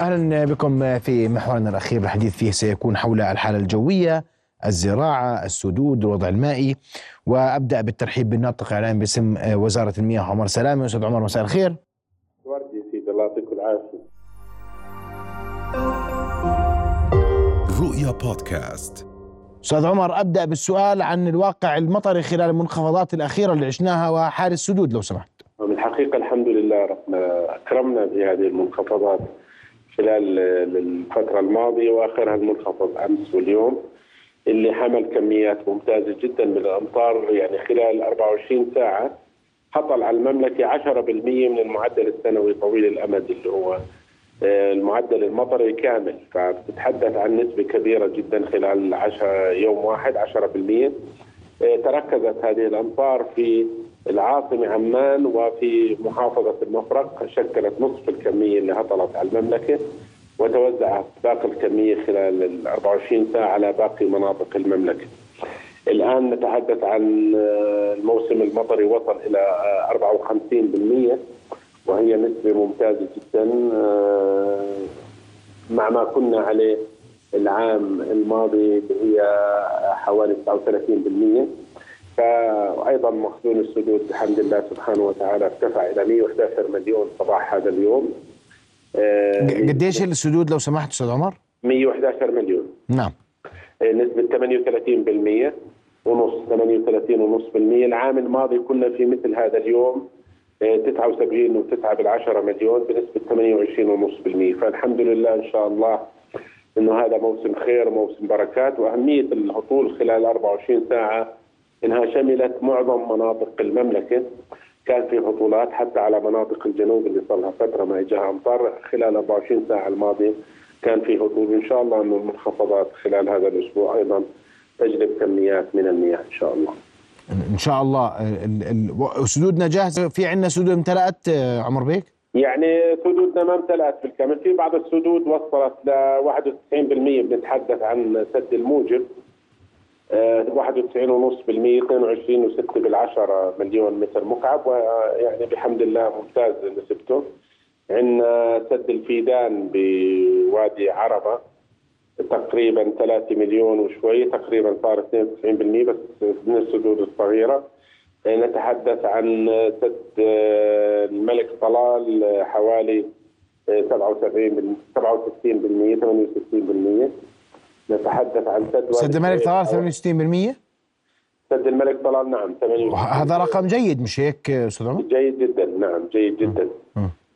أهلا بكم في محورنا الأخير. الحديث فيه سيكون حول الحالة الجوية الزراعة السدود الوضع المائي. وأبدأ بالترحيب بالناطق الإعلامي باسم وزارة المياه عمر سلامه أستاذ عمر مساء الخير. وردي سيدي الله يعطيكم العافية. رؤيا بودكاست. أستاذ عمر أبدأ بالسؤال عن الواقع المطري خلال المنخفضات الأخيرة اللي عشناها وحال السدود لو سمحت. من الحقيقة الحمد لله ربنا أكرمنا بهذه المنخفضات. خلال الفترة الماضية وأخرها المنخفض أمس واليوم اللي حمل كميات ممتازة جدا من الأمطار يعني خلال 24 ساعة حصل على المملكة 10% من المعدل السنوي طويل الأمد اللي هو آه، المعدل المطري كامل. فبتتحدث عن نسبة كبيرة جدا خلال 10 يوم واحد 10% آه، تركزت هذه الأمطار في العاصمة عمان وفي محافظة المفرق شكلت نصف الكمية اللي هطلت على المملكة وتوزعت باقي الكمية خلال ال 24 ساعة على باقي مناطق المملكة. الآن نتحدث عن آه، الموسم المطري وصل إلى 54% وهي نسبة ممتازة جدا آه، مع ما كنا عليه العام الماضي هي حوالي 39% فايضا مخزون السدود بحمد الله سبحانه وتعالى ارتفع إلى 111 مليون صباح هذا اليوم. آه، قديش السدود لو سمحت أستاذ عمر؟ 111 مليون. نعم. آه، نسبة 38% ونص 38 ونص بالمية. العام الماضي كنا في مثل هذا اليوم 79 و9 بالعشرة مليون بنسبة 28 ونص بالمية. فالحمد لله إن شاء الله إنه هذا موسم خير وموسم بركات وأهمية الهطول خلال 24 ساعة إنها شملت معظم مناطق المملكة. كان في هطولات حتى على مناطق الجنوب اللي صار لها فترة ما إجاها أمطار. خلال 24 ساعة الماضية كان في هطول. إن شاء الله إنه المنخفضات خلال هذا الأسبوع أيضا تجلب كميات من المياه إن شاء الله. إن شاء الله سدودنا جاهزة؟ في عندنا سدود امتلأت عمر بيك؟ يعني سدودنا ما امتلأت بالكامل. في بعض السدود وصلت ل 91% بنتحدث عن سد الموجب. 91 ونص بالمية 22 وستة بالعشرة مليون متر مكعب ويعني بحمد الله ممتاز نسبته عندنا سد الفيدان بوادي عربة تقريبا 3 مليون وشوي تقريبا صار 92% بس من السدود الصغيرة. نتحدث عن سد الملك طلال حوالي 77 67% 68% نتحدث عن سد سد الملك طلال 68% سد الملك طلال نعم 68 هذا رقم جيد مش هيك أستاذ عمر؟ جيد جدا نعم جيد جدا.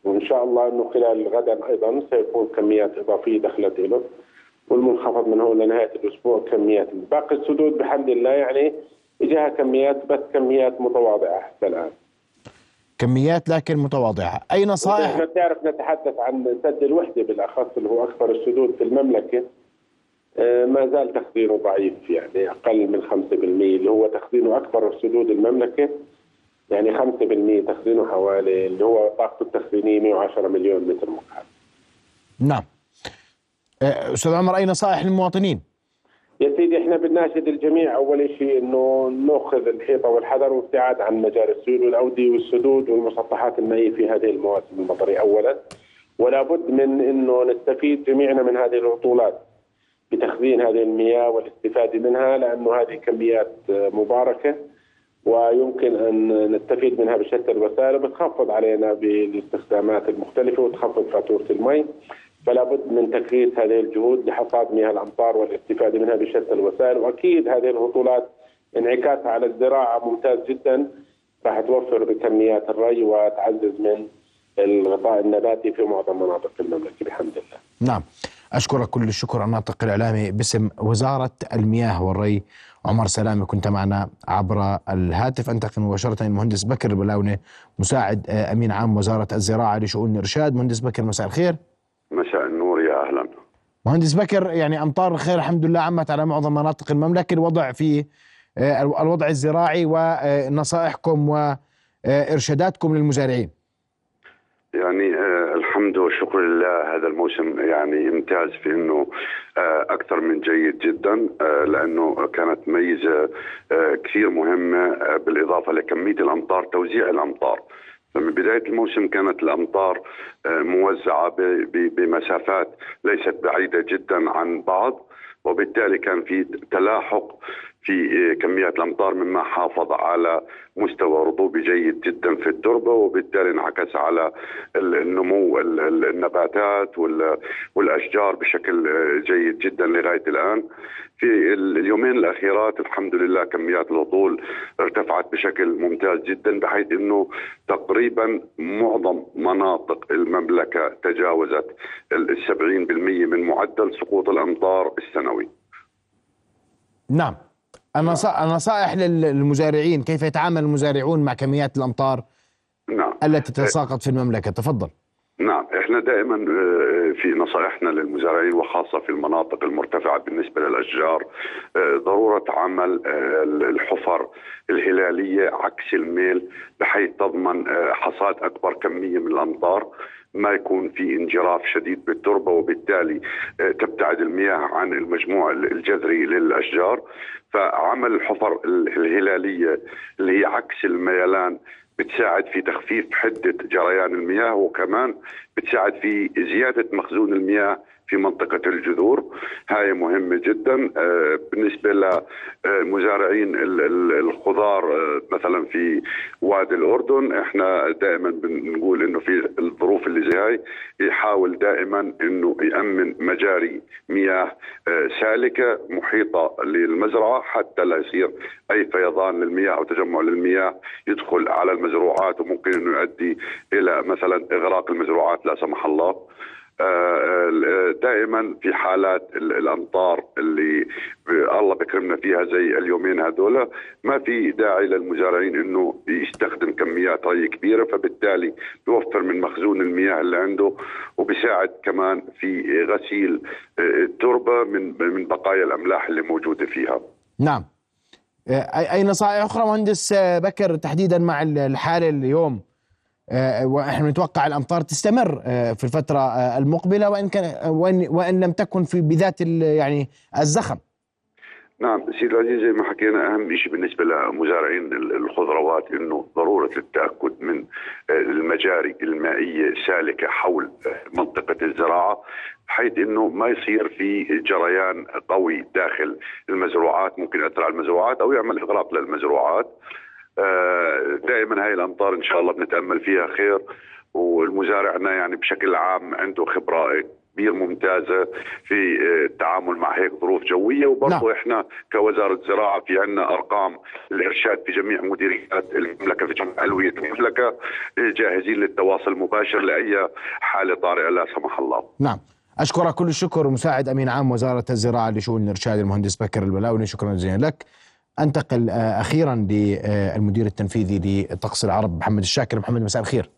وإن شاء الله إنه خلال غدا أيضا سيكون كميات إضافية دخلت له. والمنخفض من هون لنهاية الأسبوع كميات. باقي السدود بحمد الله يعني إجاها كميات بس كميات متواضعة حتى الآن. كميات لكن متواضعة، أي نصائح؟ إحنا بتعرف نتحدث عن سد الوحدة بالأخص اللي هو أكبر السدود في المملكة. ما زال تخزينه ضعيف يعني أقل من 5% اللي هو تخزينه أكبر سدود المملكة يعني 5% تخزينه حوالي اللي هو طاقته التخزينية 110 مليون متر مكعب. نعم. آه، أستاذ عمر اي نصائح للمواطنين؟ يا سيدي إحنا بنناشد الجميع أول شيء إنه نأخذ الحيطة والحذر وابتعاد عن مجاري السيول والأودية والسدود والمسطحات المائيه في هذه المواسم المطرية اولا ولا بد من إنه نستفيد جميعنا من هذه الهطولات بتخزين هذه المياه والاستفادة منها لأنه هذه كميات مباركة ويمكن أن نستفيد منها بشتى الوسائل وبتخفض علينا بالاستخدامات المختلفة وتخفض فاتورة المي فلا بد من تكريس هذه الجهود لحصاد مياه الأمطار والاستفادة منها بشتى الوسائل وأكيد هذه الهطولات انعكاسها على الزراعة ممتاز جدا راح توفر بكميات الري وتعزز من الغطاء النباتي في معظم مناطق المملكة بحمد الله. نعم. أشكرك كل الشكر الناطق الإعلامي باسم وزارة المياه والري. عمر سلامي كنت معنا عبر الهاتف. أنتقل مباشرة المهندس بكر البلاونة مساعد آه، أمين عام وزارة الزراعة لشؤون الإرشاد. مهندس بكر مساء الخير. مساء النور يا أهلا. مهندس بكر يعني أمطار الخير الحمد لله عمت على معظم مناطق المملكة. الوضع في آه، الوضع الزراعي ونصائحكم وإرشاداتكم للمزارعين. يعني آه الحمد والشكر لله. هذا الموسم يعني امتاز في إنه آه أكثر من جيد جدا آه لأنه كانت ميزة آه كثير مهمة بالإضافة لكمية الأمطار توزيع الأمطار. من بداية الموسم كانت الأمطار موزعة بمسافات ليست بعيدة جدا عن بعض وبالتالي كان في تلاحق في كميات الأمطار مما حافظ على مستوى رطوبه جيد جدا في التربة وبالتالي انعكس على النمو النباتات والأشجار بشكل جيد جدا لغاية الآن في اليومين الأخيرات الحمد لله كميات الهطول ارتفعت بشكل ممتاز جدا بحيث إنه تقريبا معظم مناطق المملكة تجاوزت ال 70% من معدل سقوط الأمطار السنوي. نعم النصائح للمزارعين. كيف يتعامل المزارعون مع كميات الأمطار نعم. التي تتساقط في المملكة؟ تفضل. نعم. إحنا دائما آه، في نصائحنا للمزارعين وخاصة في المناطق المرتفعة بالنسبة للأشجار آه، ضرورة عمل آه، الحفر الهلالية عكس الميل بحيث تضمن حصاد أكبر كمية من الأمطار. ما يكون في انجراف شديد بالتربة وبالتالي تبتعد المياه عن المجموع الجذري للأشجار. فعمل الحفر الهلالية اللي هي عكس الميلان بتساعد في تخفيف حدة جريان المياه وكمان بتساعد في زيادة مخزون المياه في منطقة الجذور. هاي مهمة جدا. آه، بالنسبة لمزارعين الخضار آه، مثلا في وادي الأردن إحنا دائما بنقول إنه في الظروف اللي زي هاي يحاول دائما إنه يأمن مجاري مياه آه، سالكة محيطة للمزرعة حتى لا يصير أي فيضان للمياه أو تجمع للمياه يدخل على المزروعات وممكن إنه يؤدي إلى مثلا إغراق المزروعات لا سمح الله. آه، دائما في حالات الأمطار اللي الله بكرمنا فيها زي اليومين هذول ما في داعي للمزارعين إنه يستخدم كميات ري كبيرة فبالتالي بيوفر من مخزون المياه اللي عنده وبيساعد كمان في غسيل آه، التربة من من بقايا الأملاح اللي موجودة فيها. نعم. آه، اي نصائح أخرى مهندس بكر تحديدا مع الحالة اليوم آه، ونحن نتوقع الأمطار تستمر آه، في الفترة آه، المقبلة وإن كان وإن وإن لم تكن في بذات يعني الزخم. نعم سيد العزيز زي ما حكينا أهم شيء بالنسبة لمزارعين الخضروات إنه ضرورة التأكد من المجاري المائية سالكة حول منطقة الزراعة بحيث إنه ما يصير في جريان قوي داخل المزروعات ممكن يأثر على المزروعات أو يعمل اغراق للمزروعات آه، دائما هاي الأمطار إن شاء الله بنتأمل فيها خير والمزارعنا يعني بشكل عام عنده خبرة كبير ممتازة في آه، التعامل مع هيك ظروف جوية وبرضه نعم. إحنا كوزارة زراعة في عندنا أرقام الإرشاد في جميع مديريات المملكة في جميع ألوية المملكة آه، جاهزين للتواصل المباشر لأي حالة طارئة لا سمح الله. نعم. أشكرك كل الشكر مساعد أمين عام وزارة الزراعة لشؤون الإرشاد المهندس بكر البلاوني شكرا جزيلا لك. أنتقل آه، أخيرا للمدير التنفيذي لطقس العرب محمد الشاكر. محمد مساء الخير.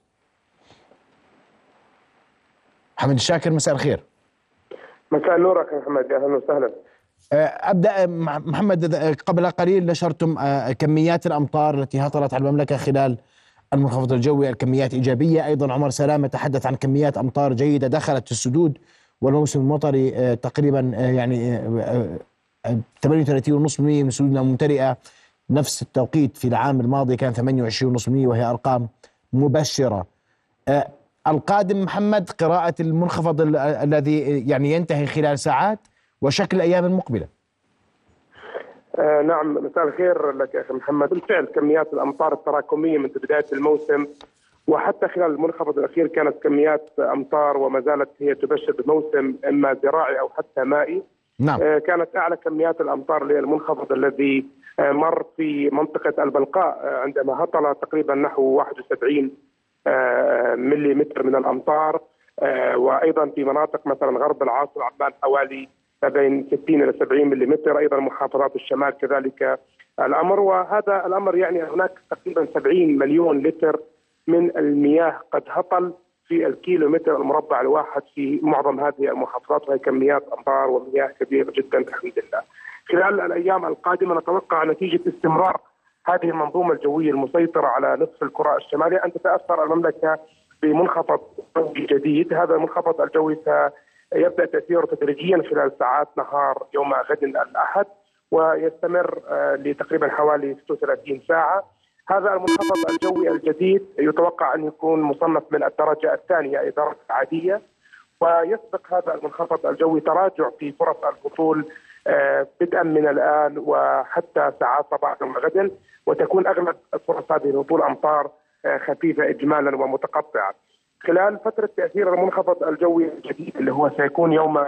محمد الشاكر مساء الخير. مساء نورك يا محمد. أهلا وسهلا. آه، أبدأ محمد قبل قليل نشرتم آه، كميات الأمطار التي هطلت على المملكة خلال المنخفض الجوي الكميات إيجابية. أيضا عمر سلامه تحدث عن كميات أمطار جيدة دخلت السدود والموسم المطري تقريبا يعني 38.5% من سدودنا ممتلئة. نفس التوقيت في العام الماضي كان 28.5% وهي أرقام مبشرة. آه، القادم محمد قراءة المنخفض الذي يعني ينتهي خلال ساعات وشكل الأيام المقبلة. آه نعم مساء الخير لك يا أخي محمد. بالفعل كميات الأمطار التراكمية منذ بداية الموسم وحتى خلال المنخفض الأخير كانت كميات أمطار وما زالت هي تبشر بموسم إما زراعي أو حتى مائي. نعم. آه، كانت أعلى كميات الأمطار للمنخفض الذي آه، مر في منطقة البلقاء آه، عندما هطل تقريبا نحو 71 ملي متر من الأمطار وأيضا في مناطق مثلا غرب العاصمة عمان حوالي بين 60 إلى 70 ملي متر أيضا محافظات الشمال كذلك الأمر وهذا الأمر يعني هناك تقريبا 70 مليون لتر من المياه قد هطل في الكيلو متر المربع الواحد في معظم هذه المحافظات وهي كميات امطار ومياه كبيره جدا الحمد لله. خلال الأيام القادمة نتوقع نتيجة استمرار هذه المنظومة الجوية المسيطرة على نصف الكرة الشمالية أن تتأثر المملكة بمنخفض جوي جديد، هذا المنخفض الجوي سيبدأ تأثيره تدريجيا خلال ساعات نهار يوم غد الأحد ويستمر آه، لتقريبا حوالي 36 ساعة هذا المنخفض الجوي الجديد يتوقع أن يكون مصنف من الدرجة الثانية أي درجة عادية ويسبق هذا المنخفض الجوي تراجع في فرص الهطول آه، بدءا من الآن وحتى ساعات صباحا وغدا وتكون أغلب فرص هذه الهطول أمطار آه، خفيفة اجمالا ومتقطعة. خلال فترة تأثير المنخفض الجوي الجديد اللي هو سيكون يوم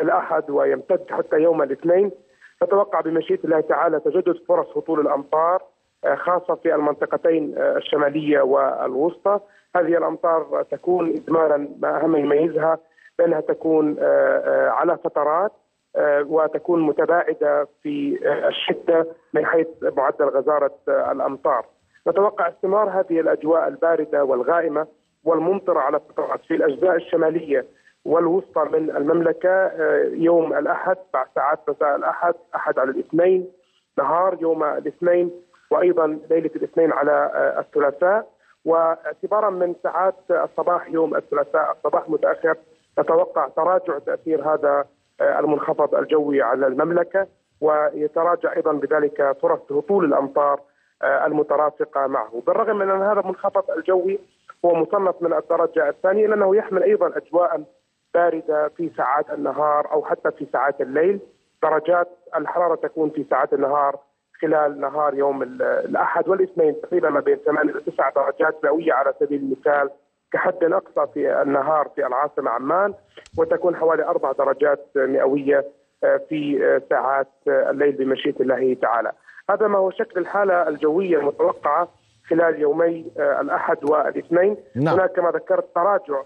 الأحد ويمتد حتى يوم الاثنين نتوقع بمشيئة الله تعالى تجدد فرص هطول الأمطار آه، خاصة في المنطقتين الشمالية والوسطى هذه الأمطار تكون اجمالا ما أهم يميزها بأنها تكون على فترات آه، وتكون متباعدة في آه، الشدة من حيث معدل غزارة آه، الأمطار. نتوقع استمرار هذه الأجواء الباردة والغائمة والممطرة على فترات في الأجزاء الشمالية والوسطى من المملكة يوم الأحد بعد ساعات مساء الأحد أحد على الاثنين نهار يوم الاثنين وأيضا ليلة الاثنين على الثلاثاء. واعتبارا من ساعات الصباح يوم الثلاثاء الصباح متأخر نتوقع تراجع تأثير هذا آه، المنخفض الجوي على المملكة. ويتراجع أيضا بذلك فرص هطول الأمطار آه، المترافقة معه، بالرغم من أن هذا المنخفض الجوي هو مصنف من الدرجة الثانية لأنه يحمل أيضا اجواء باردة في ساعات النهار أو حتى في ساعات الليل، درجات الحرارة تكون في ساعات النهار خلال نهار يوم الأحد والاثنين تقريبا ما بين 8 إلى 9 درجات مئوية على سبيل المثال كحد اقصى في النهار في العاصمة عمان وتكون حوالي أربع درجات مئوية آه، في آه، ساعات آه، الليل بمشيئة الله تعالى. هذا ما هو شكل الحالة الجوية المتوقعة خلال يومي الأحد والاثنين نعم. هناك كما ذكرت تراجع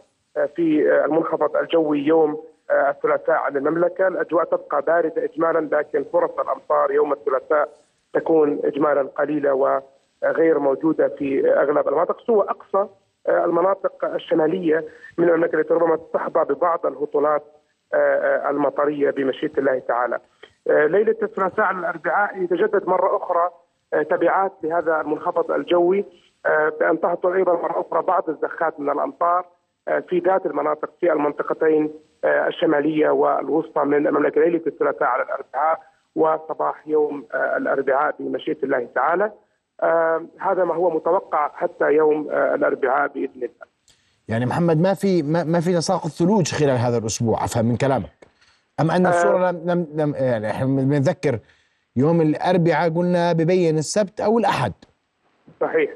في المنخفض الجوي يوم الثلاثاء على المملكة، الأجواء تبقى باردة اجمالا لكن فرص الأمطار يوم الثلاثاء تكون اجمالا قليلة وغير موجودة في أغلب المناطق سوى أقصى المناطق الشمالية من المملكه التي ربما تحظى ببعض الهطولات آه، آه، المطرية بمشيئة الله تعالى. آه، ليلة الثلاثاء على الأربعاء يتجدد مرة أخرى تبعات لهذا المنخفض الجوي بأن تهطل أيضا مرة أخرى بعض الزخات من الأمطار في ذات المناطق في المنطقتين الشمالية والوسطى من المملكة ليلة الثلاثاء على الأربعاء وصباح يوم الأربعاء بمشيئه الله تعالى. آه هذا ما هو متوقع حتى يوم آه الأربعاء بإذن الله. يعني محمد ما في ما, ما في تساقط ثلوج خلال هذا الأسبوع أفهم من كلامك. أم أن الصورة آه لم لم, لم يعني إحنا بنتذكر يوم الأربعاء قلنا ببين السبت أو الأحد. صحيح.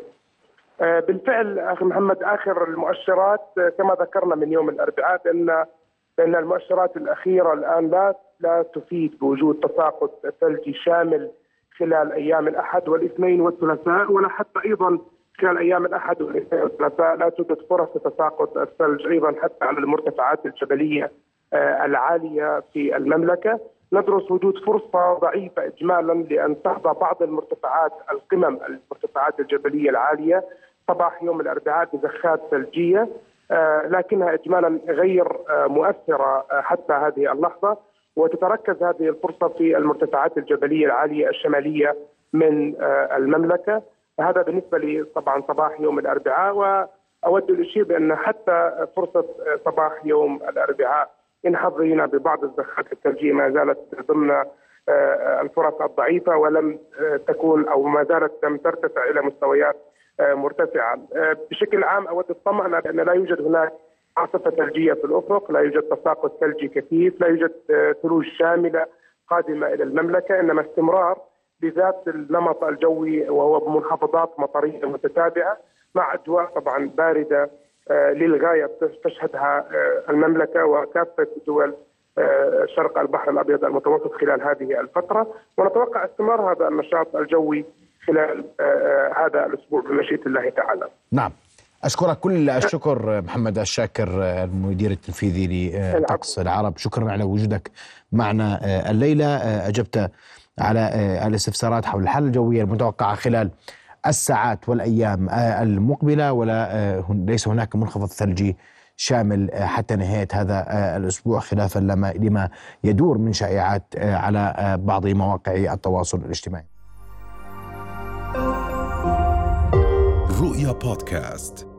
آه بالفعل أخي محمد آخر المؤشرات آه كما ذكرنا من يوم الأربعاء بأن بان المؤشرات الأخيرة الآن لا لا تفيد بوجود تساقط ثلجي شامل خلال أيام الأحد والاثنين والثلاثاء ولا حتى أيضا خلال أيام الأحد والاثنين والثلاثاء. لا توجد فرص لتساقط الثلج أيضا حتى على المرتفعات الجبلية آه، العالية في المملكة. ندرس وجود فرصة ضعيفة اجمالا لأن تحظى بعض المرتفعات القمم المرتفعات الجبلية العالية. صباح يوم الأربعاء بزخات ثلجية. آه، لكنها اجمالا غير آه، مؤثرة حتى هذه اللحظة وتتركز هذه الفرصة في المرتفعات الجبلية العالية الشمالية من آه، المملكة. هذا بالنسبة لي طبعا صباح يوم الأربعاء وأود الإشير بأن حتى فرصة آه، صباح يوم الأربعاء إن حظينا ببعض الزخات الثلجيه ما زالت ضمن آه، الفرص الضعيفة ولم تكون أو ما زالت لم ترتفع إلى مستويات مرتفعه. بشكل عام أود الطمأنة بأن لا يوجد هناك عاصفة ثلجية في الأفق، لا يوجد تساقط ثلجي كثيف، لا يوجد آه، ثلوج شاملة قادمة إلى المملكة، إنما استمرار بذات النمط الجوي وهو بمنخفضات مطرية متتابعة مع أجواء طبعا باردة آه، للغاية تشهدها آه، المملكة وكافة دول شرق البحر الأبيض المتوسط خلال هذه الفترة ونتوقع استمرار هذا النشاط الجوي خلال هذا الأسبوع بمشيئة الله تعالى. نعم. أشكرك كل الشكر محمد الشاكر المدير التنفيذي لطقس العرب. شكرا على وجودك معنا الليلة. أجبت على الاستفسارات حول الحالة الجوية المتوقعة خلال الساعات والأيام المقبلة. ولا ليس هناك منخفض ثلجي شامل حتى نهاية هذا الأسبوع خلافا لما لما يدور من شائعات على بعض مواقع التواصل الاجتماعي. رؤيا بودكاست